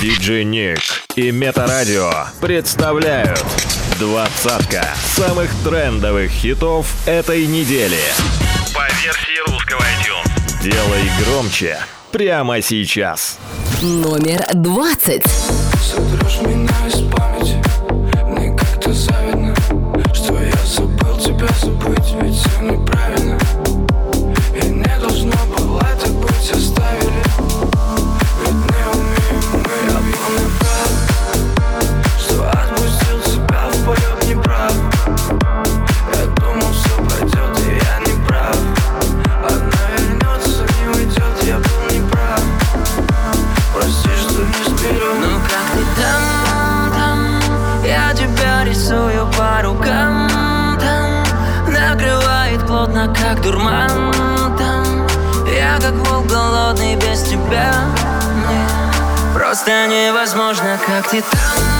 Диджей Ник и Метарадио представляют двадцатка самых трендовых хитов этой недели. По версии русского iTunes. Делай громче прямо сейчас. Номер двадцать. Сотрешь меня из памяти, мне как-то завидно, что я забыл тебя забыть, ведь все неправильно. дурман там Я как волк голодный без тебя. Просто невозможно, как ты там.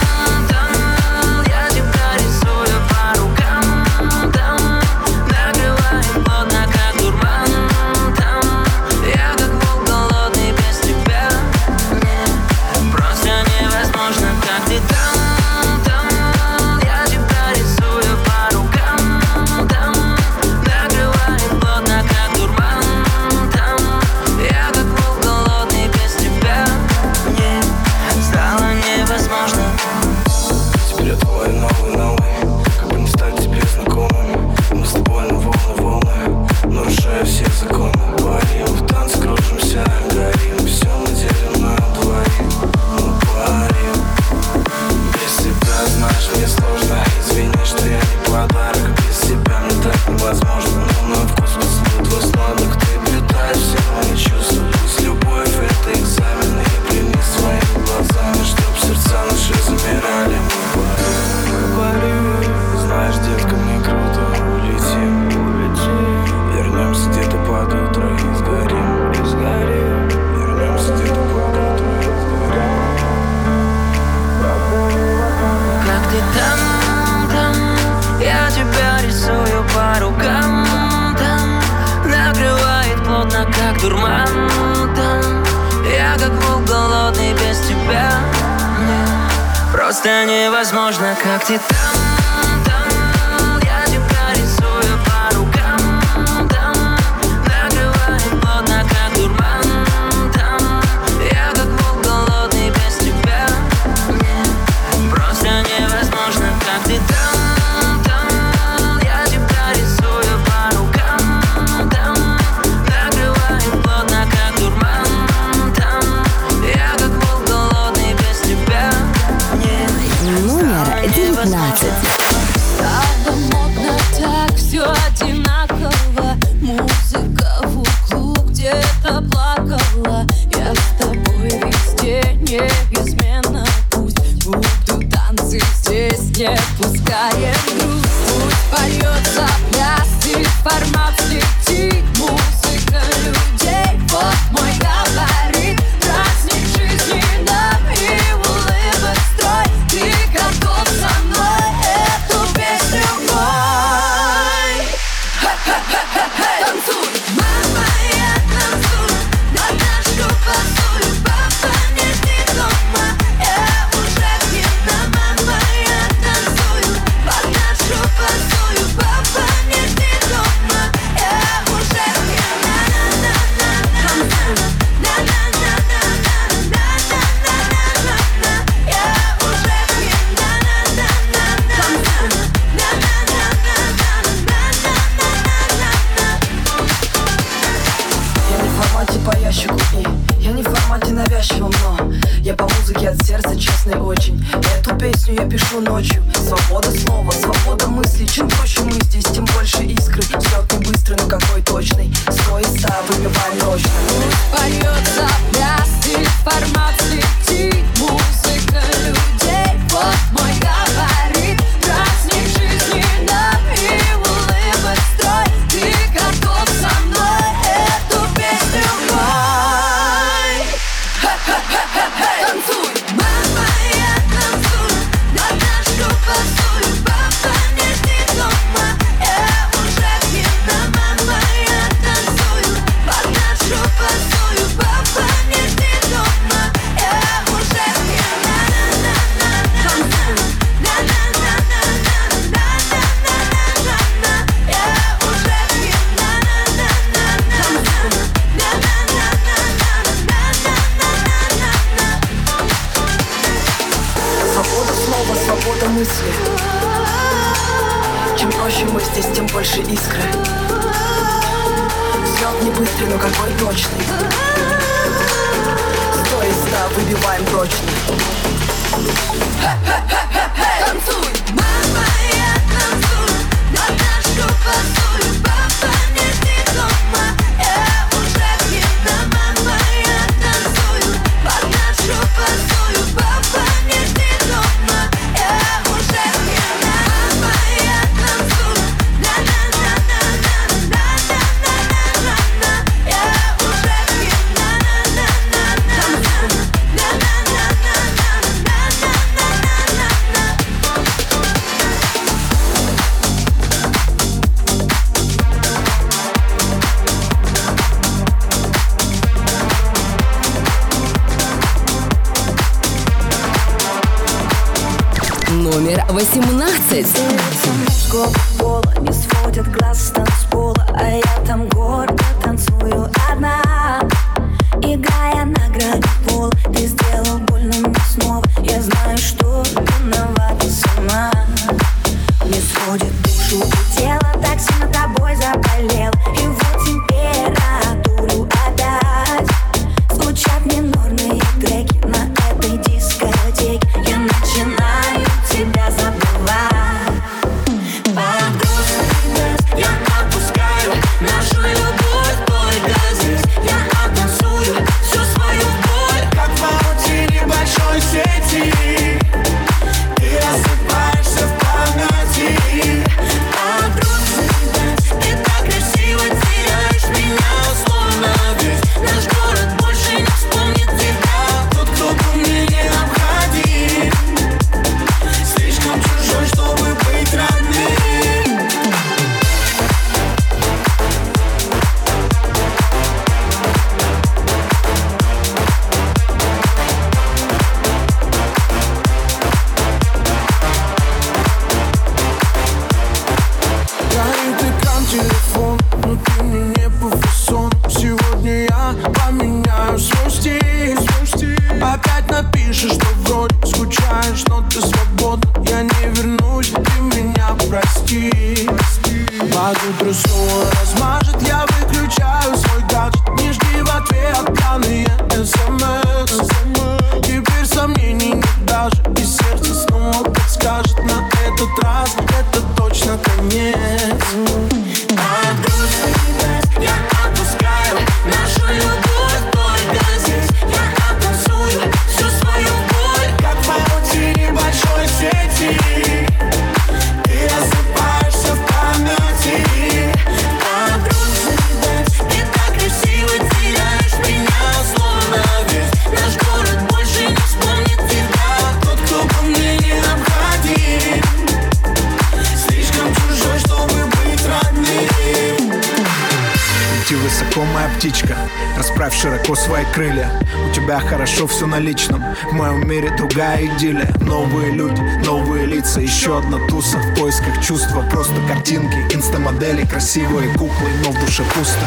крылья У тебя хорошо все на личном. В моем мире другая идиллия. Новые люди, новые лица. Еще одна туса в поисках чувства. Просто картинки, инстамодели Красивые куклы, но в душе пусто.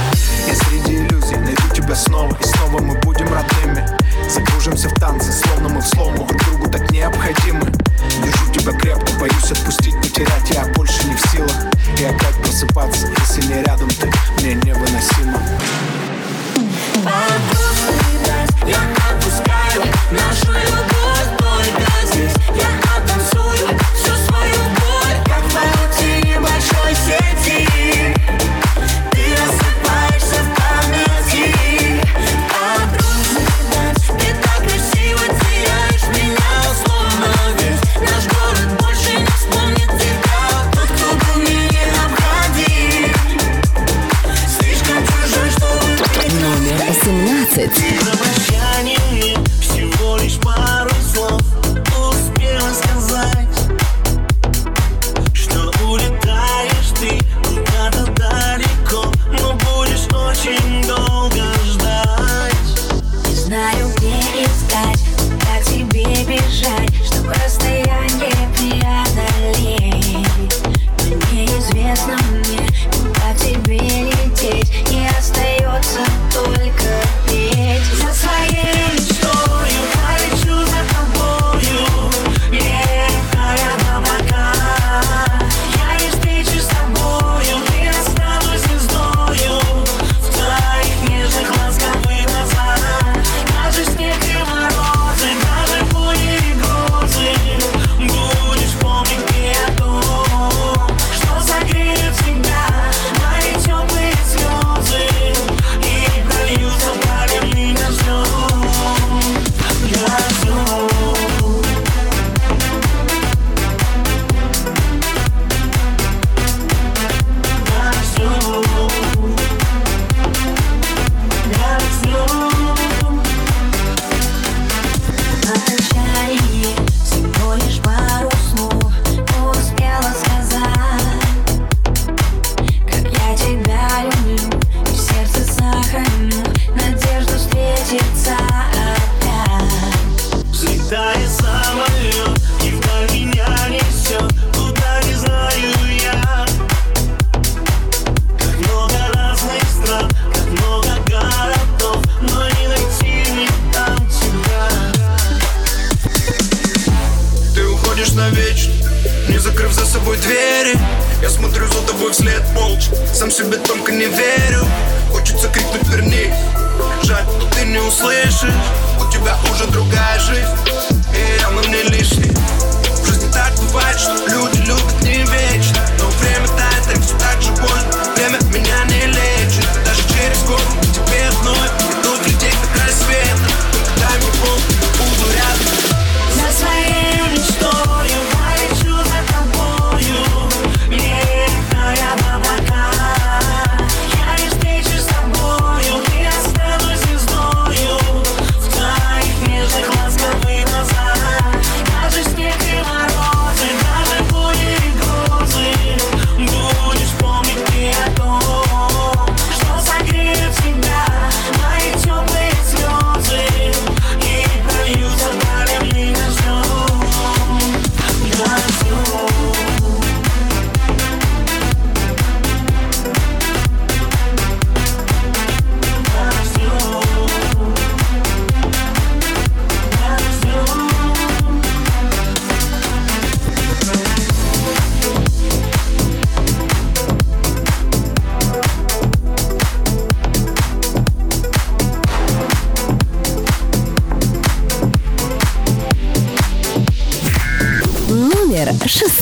Я среди иллюзий. Найду тебя снова. И снова мы будем родными. Загружимся в танцы, словно мы в слому. Друг другу так необходимы. Держу тебя крепко, боюсь отпустить, потерять. Я больше не в силах. И опять просыпаться, если не рядом ты Мне невыносимо. Погрузки, я отпускаю нашу любовь, боль, здесь я только не верю. Хочется крикнуть верни Жаль, но ты не услышишь. У тебя уже другая жизнь.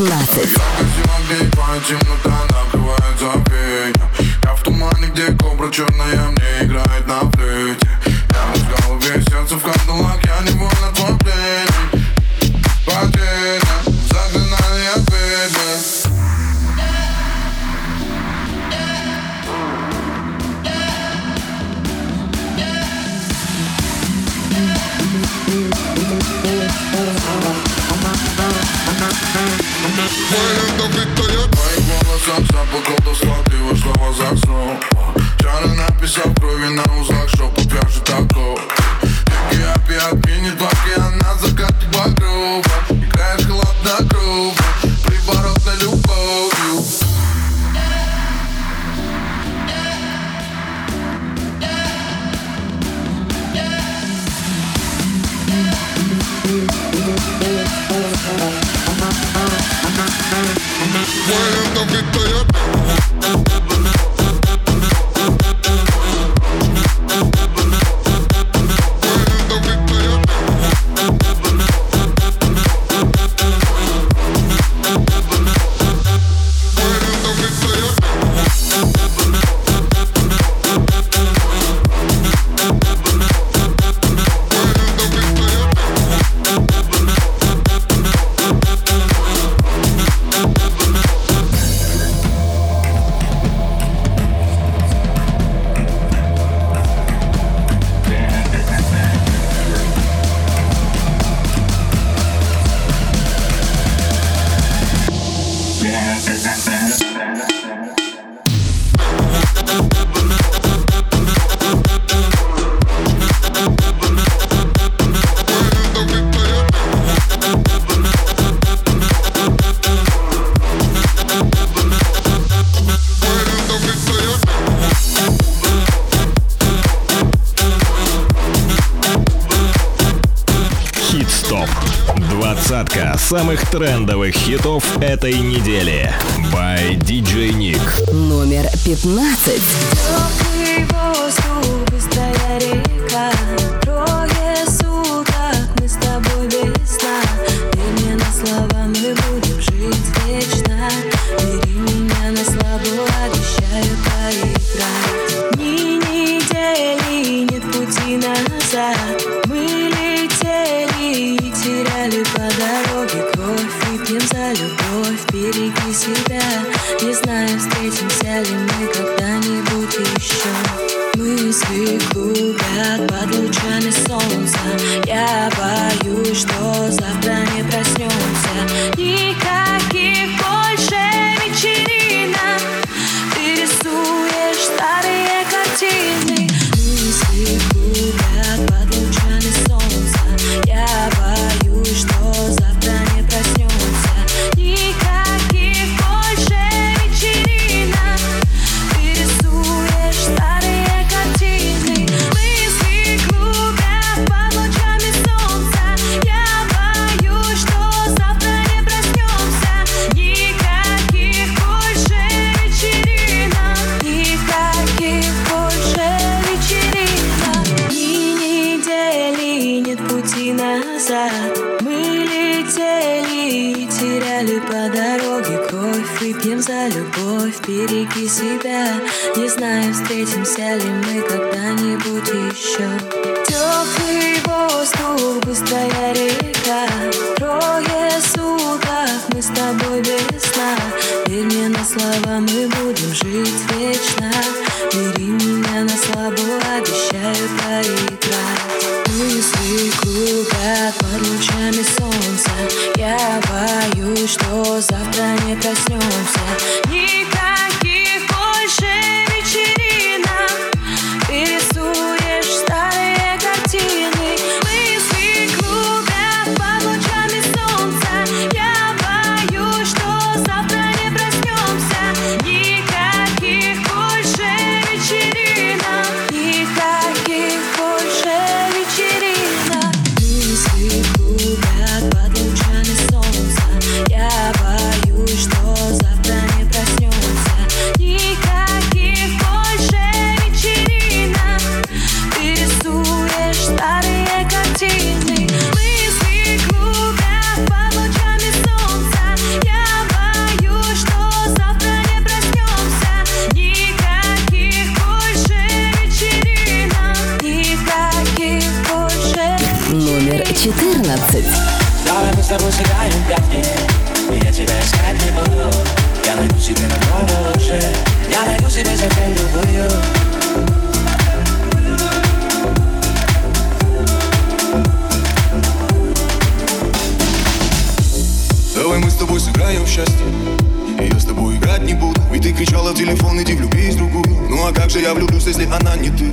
Classics. Зима, где и темнота накрывает забвенья. Я в тумане, где кобра черная Раскладка самых трендовых хитов этой недели. By DJ Nick. Номер пятнадцать Не знаю, встретимся ли мы когда-нибудь еще Теплый воздух, быстрая река. Трое суток мы с тобой без сна. Верь мне на слова, мы будем жить вечно. Бери меня на слабо, обещаю проиграть. Мысли клубят под лучами солнца. Я боюсь, что завтра не проснемся Никаких ты в телефон, иди влюбись в другую. Ну а как же я влюблюсь, если она не ты?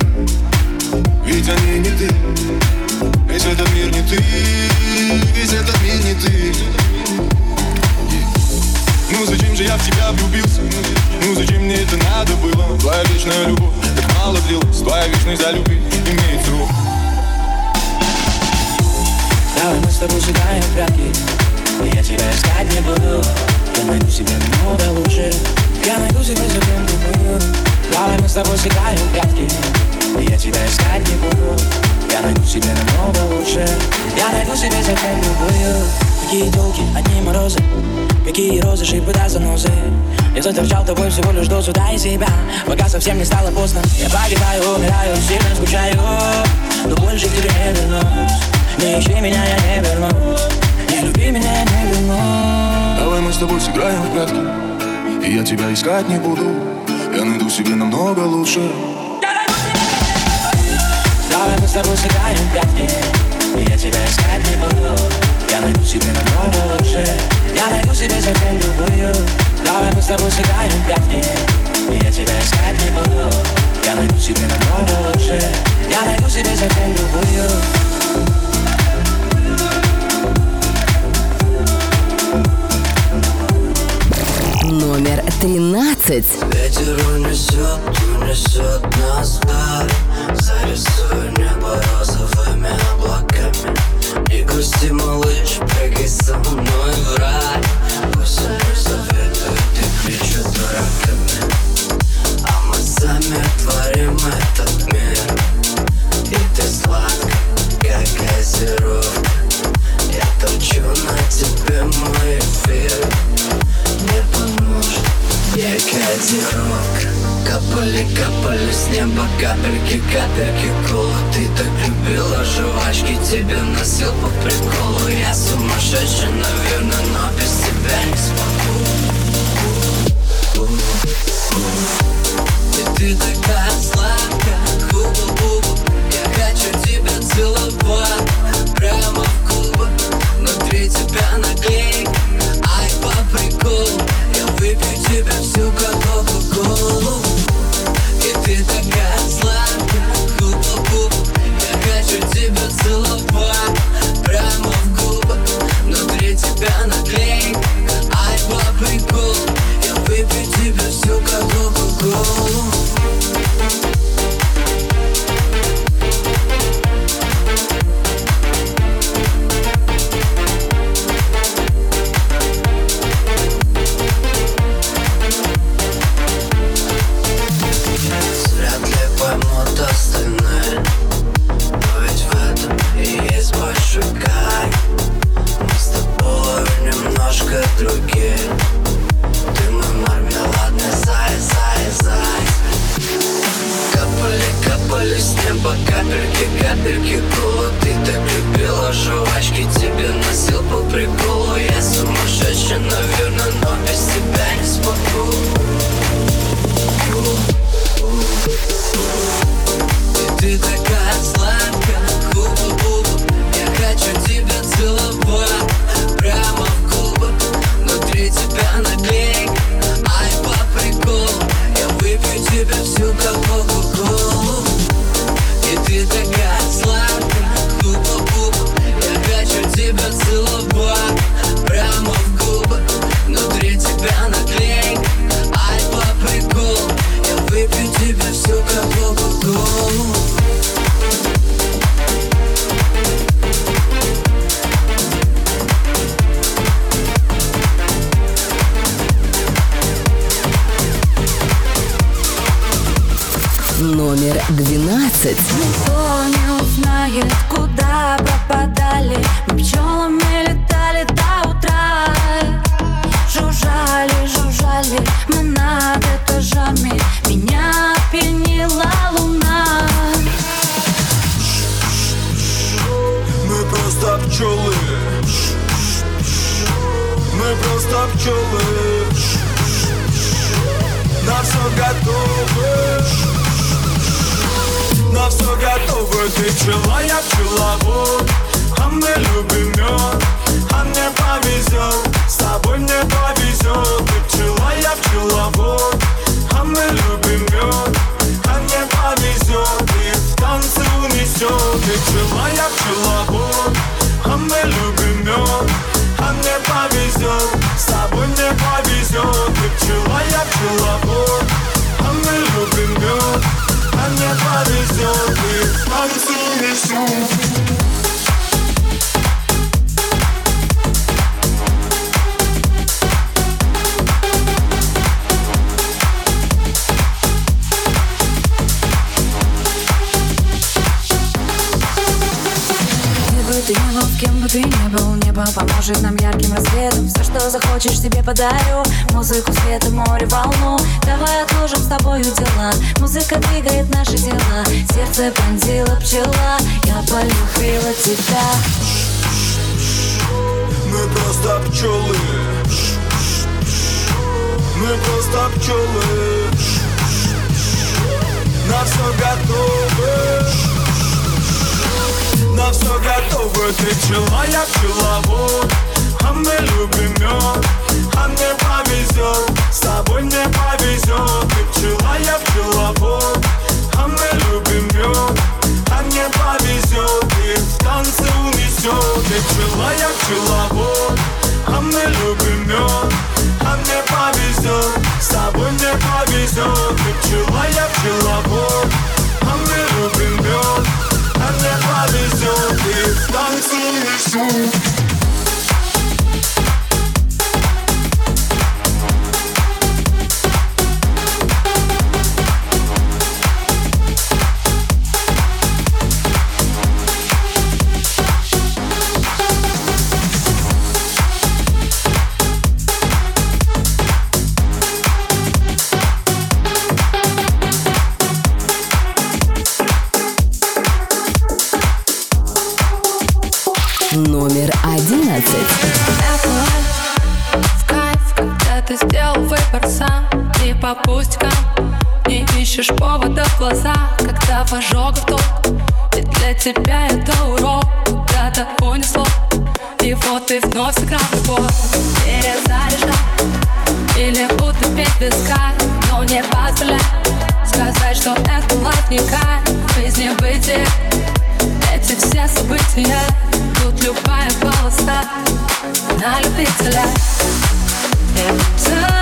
Ведь они не ты. Весь этот мир не ты. Весь этот мир не ты. Ну зачем же я в тебя влюбился? Ну зачем мне это надо было? Твоя вечная любовь так мало длилась. Твоя вечность за любви имеет срок. Давай мы с тобой сыграем в прятки. Я тебя искать не буду. Я найду себе намного лучше Я найду себе другую Давай мы с тобой сыграем в прятки И я тебя искать не буду. Я найду себе намного лучше. Я найду себе другую Какие толки, одни морозы. Какие розы, шипы да занозы. Я заторчал тобой всего лишь дозу, дай себя. Пока совсем не стало поздно. Я погибаю, умираю, сильно скучаю. Но больше к тебе не вернусь. Не ищи меня, я не вернусь. Не люби меня, я не вернусь. Давай мы с тобой сыграем в прятки И я тебя искать не буду. Я найду себе намного лучше. Давай мы с тобой сыграем в прятки И я тебя искать не буду. Я найду себе намного лучше. Я найду себе совсем другую. Давай мы с тобой сыграем в прятки И я тебя искать не буду. Я найду себе намного лучше. Я найду себе совсем другую Номер 13. Ветер унесет, унесет нас вдаль Зарисуй небо розовыми облаками Не грусти, малыш, прыгай со мной в рай Пусть они советуют и кричат дураками А мы сами творим этот мир И ты сладко, как газировка Я точу на тебе мой эфир я кодировка Капали, капали с неба капельки, капельки кола. Ты так любила жвачки, тебе носил по приколу. Я сумасшедший, наверное, но без тебя не смогу. И ты такая сладкая, губы-губы Я хочу тебя целовать прямо в губы Внутри тебя наклейка, ай по приколу Выпью тебя всю как кока-колу И ты такая сладкая, губы-губы Я хочу тебя целовать прямо в губы. Внутри тебя наклейка, ай по приколу Я выпью тебя всю как Типа по капельке, капельке кола Ты так любила жвачки, тебе носил по приколу. Я сумасшедший, наверное, но без тебя не смогу. И ты такая злая. двигает наши тела. Сердце пронзила пчела. Я полюбила тебя. Мы просто пчелы. Мы просто пчелы. На все готовы. На все готовы. Ты пчела, я пчеловод А мы любим мед а мне повезет С тобой мне повезет Ты пчела, я пчеловод А мы любим мед А мне повезет И в танце унесет Ты пчела, я пчеловод А мы любим мед А мне повезет С тобой мне повезет Ты пчела, я пчеловод А мы любим мед А мне повезет И в танце унесет от ожогов топ. Ведь для тебя это урок. Куда-то унесло. И вот ты вновь сыграл любовь. Перезаряжай Или утопить песка Но не позволяй Сказать, что это лайф не кайф. Жизни бытие Эти все события. Тут любая полоса На любителя. Это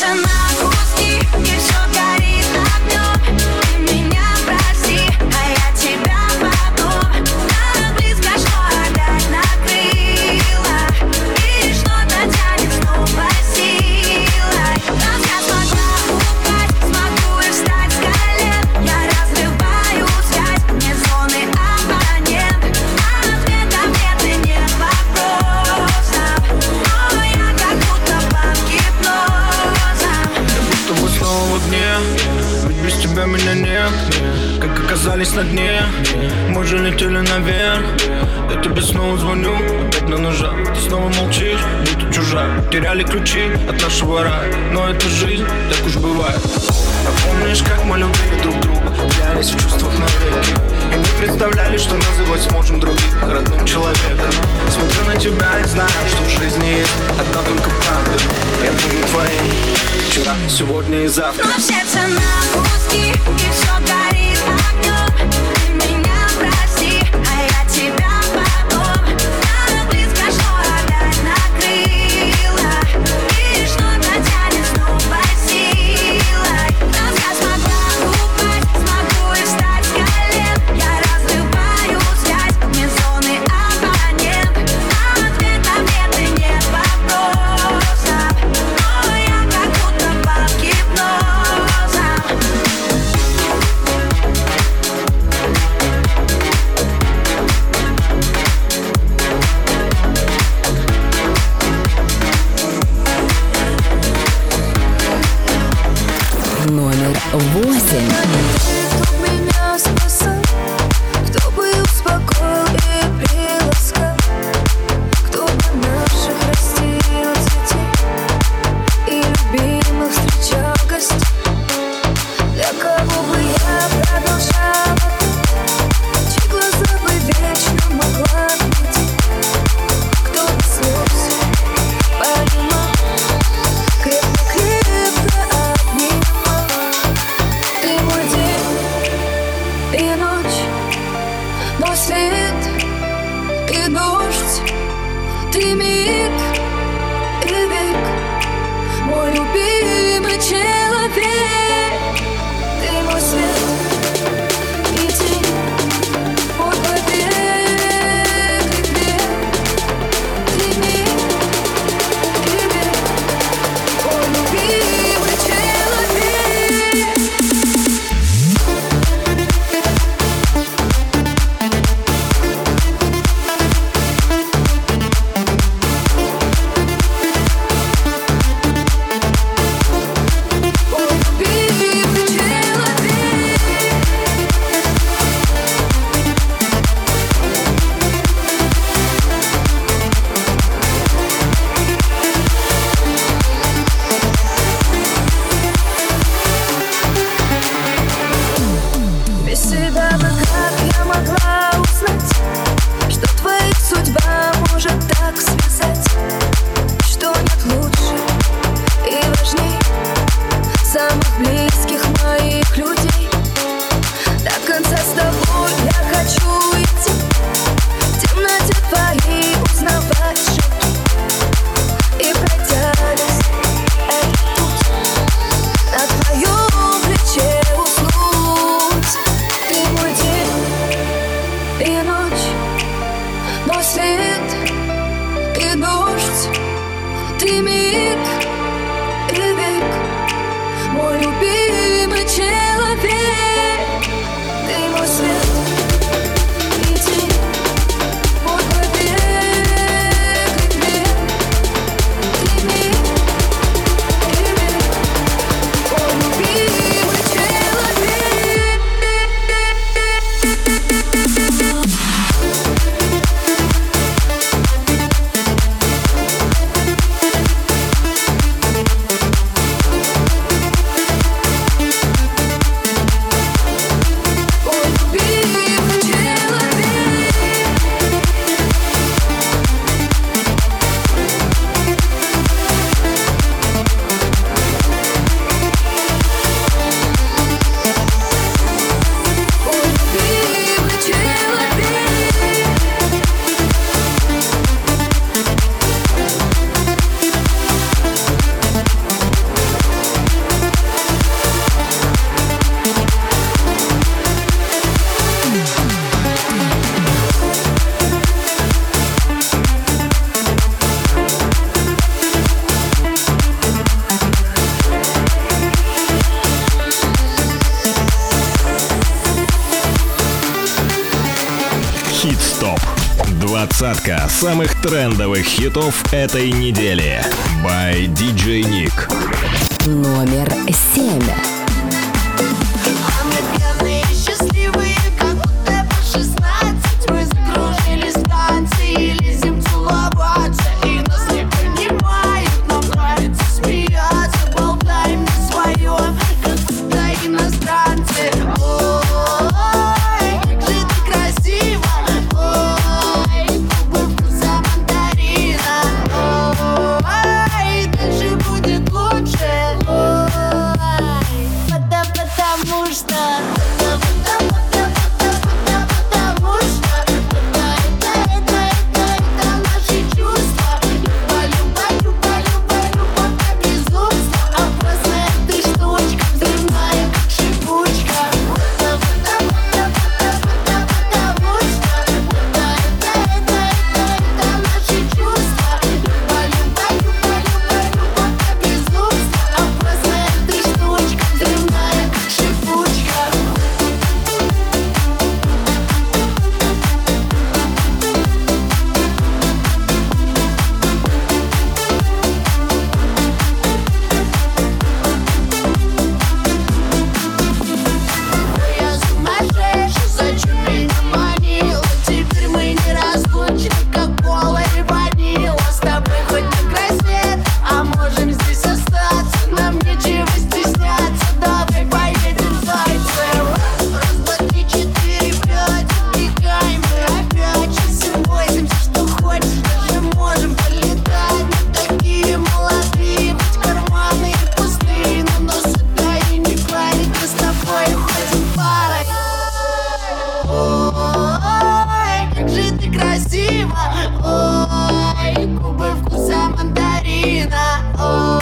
tonight Теряли ключи от нашего рая. Но это жизнь, так уж бывает. А помнишь, как мы любили друг друга Влялись в чувствах навеки И не представляли, что называть сможем других Родным человеком. Смотрю на тебя и знаю, что в жизни есть Одна только правда. Я буду твоей Вчера, сегодня и завтра. Но сердце на пуске и все горит. самых трендовых хитов этой недели. By DJ Nick. Номер семь.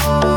oh.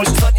much time.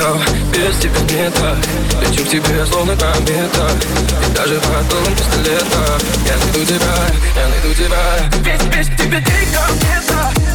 так Без тебя не так Лечу к тебе словно комета. И даже в одном пистолета. Я найду тебя, я найду тебя. Без весь тебе ты комета.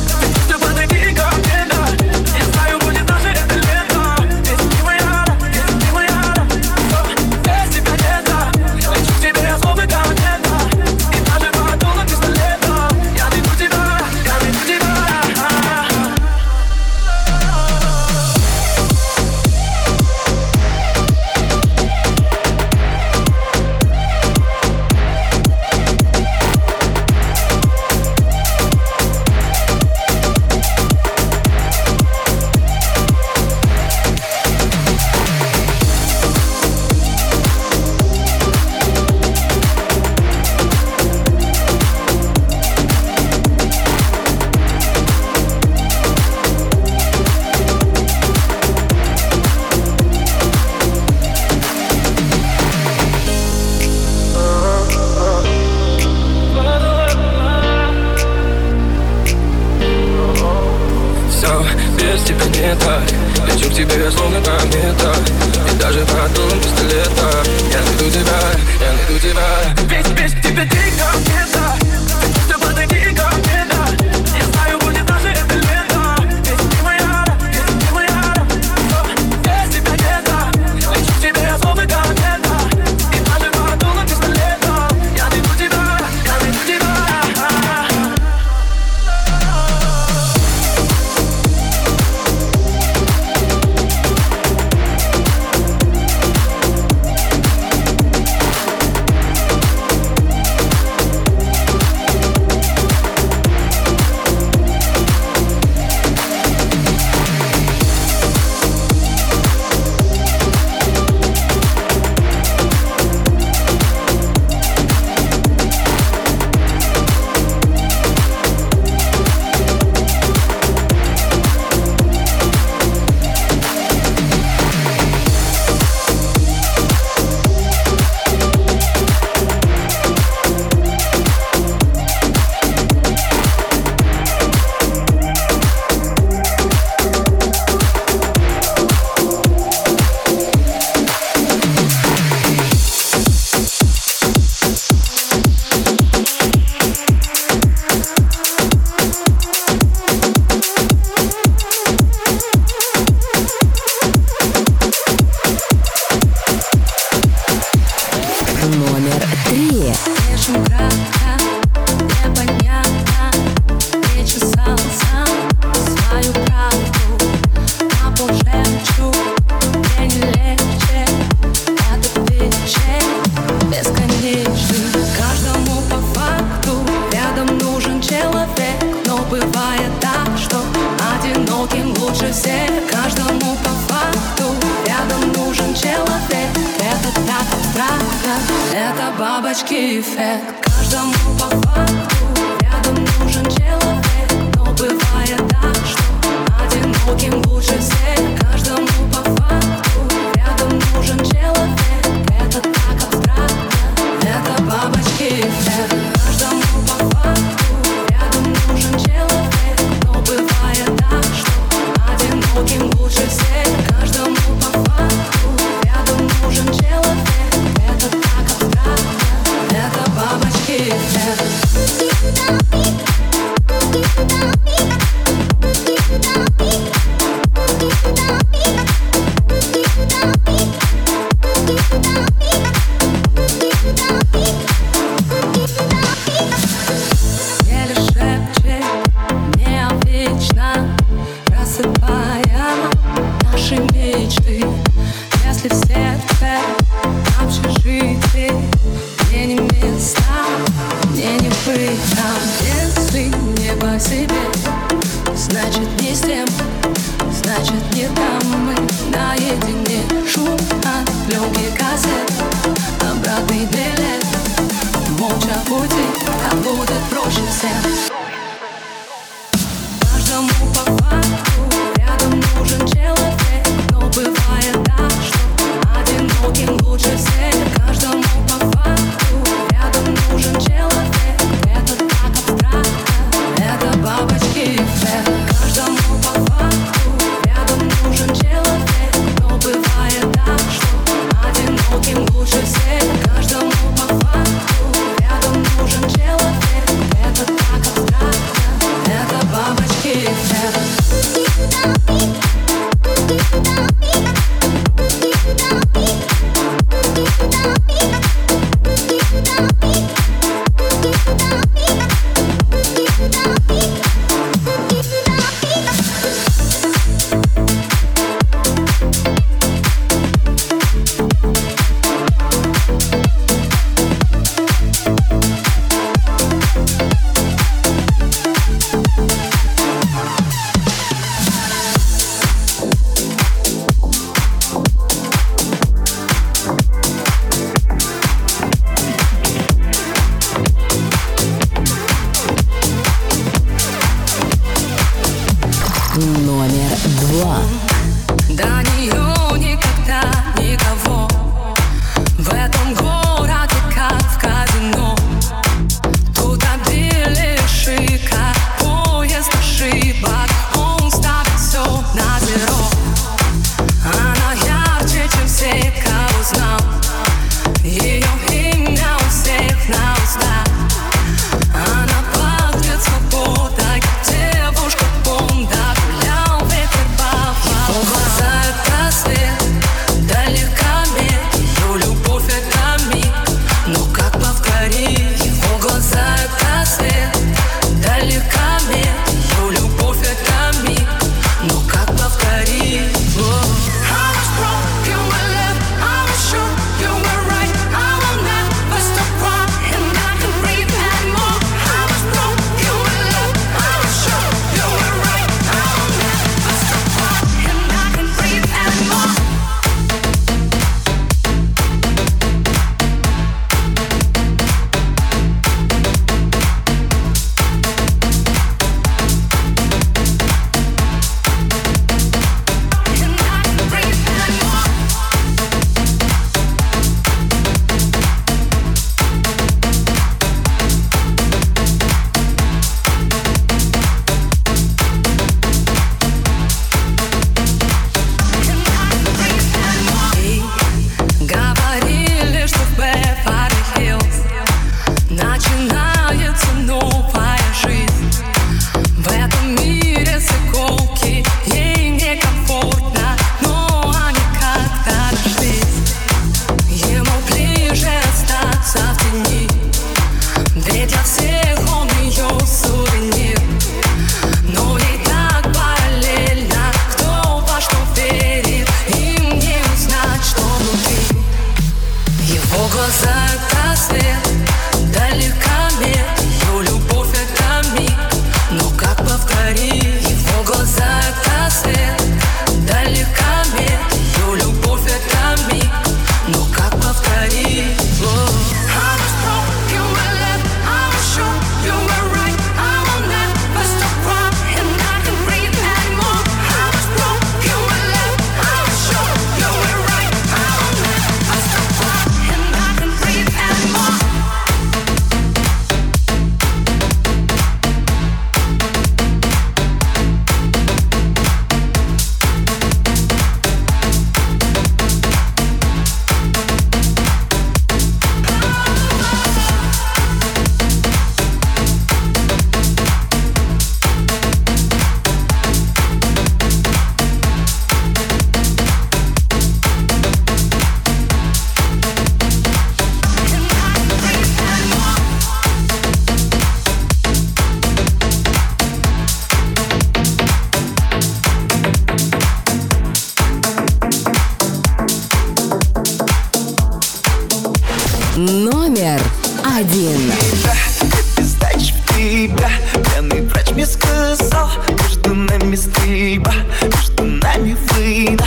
Тебя. Пьяный врач мне сказал Между нами стрельба Между нами война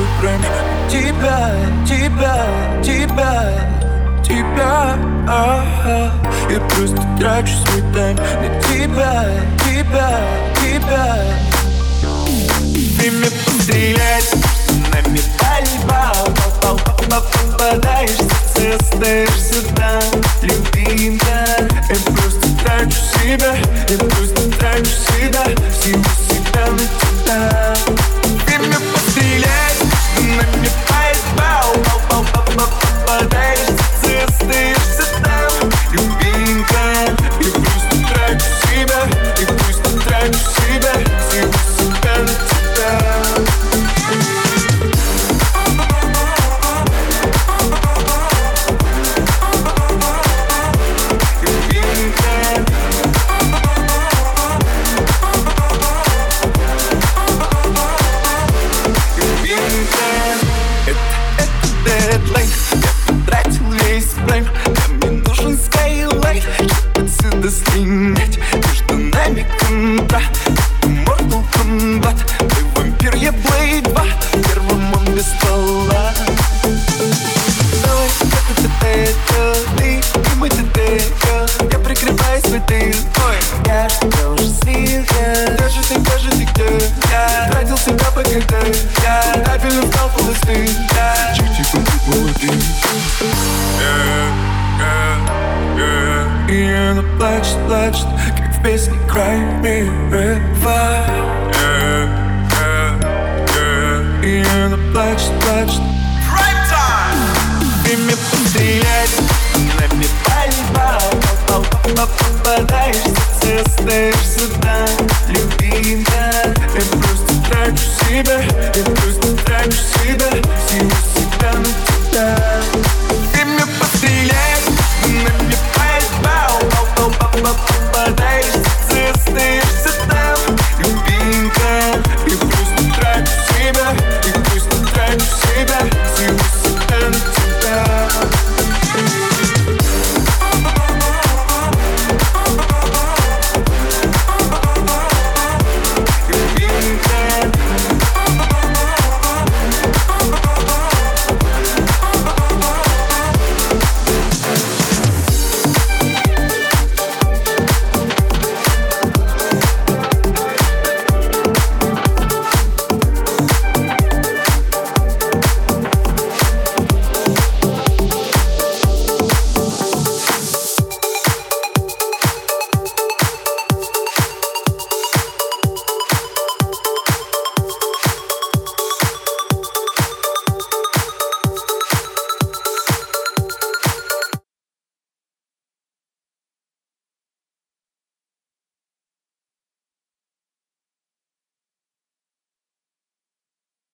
трачу свой прайм Тебя, тебя, тебя Тебя, ага. Я просто трачу свой тайм На тебя, тебя, тебя. Время пострелять Нами пальба Попадаешь в сердце, остаешься там. Любимка Я просто трачу себя Я просто трачу себя Всего себя на тебя свой тыл Ой, я тебя уже я Где же ты, где ты, где? Я Тратил себя по КД Я стабильно стал холостым Я чуть-чуть побыть молодым И она плачет, плачет Как в песне Cry Me River И она плачет, плачет остаешься там Любимка Я просто трачу себя Я просто трачу себя Всего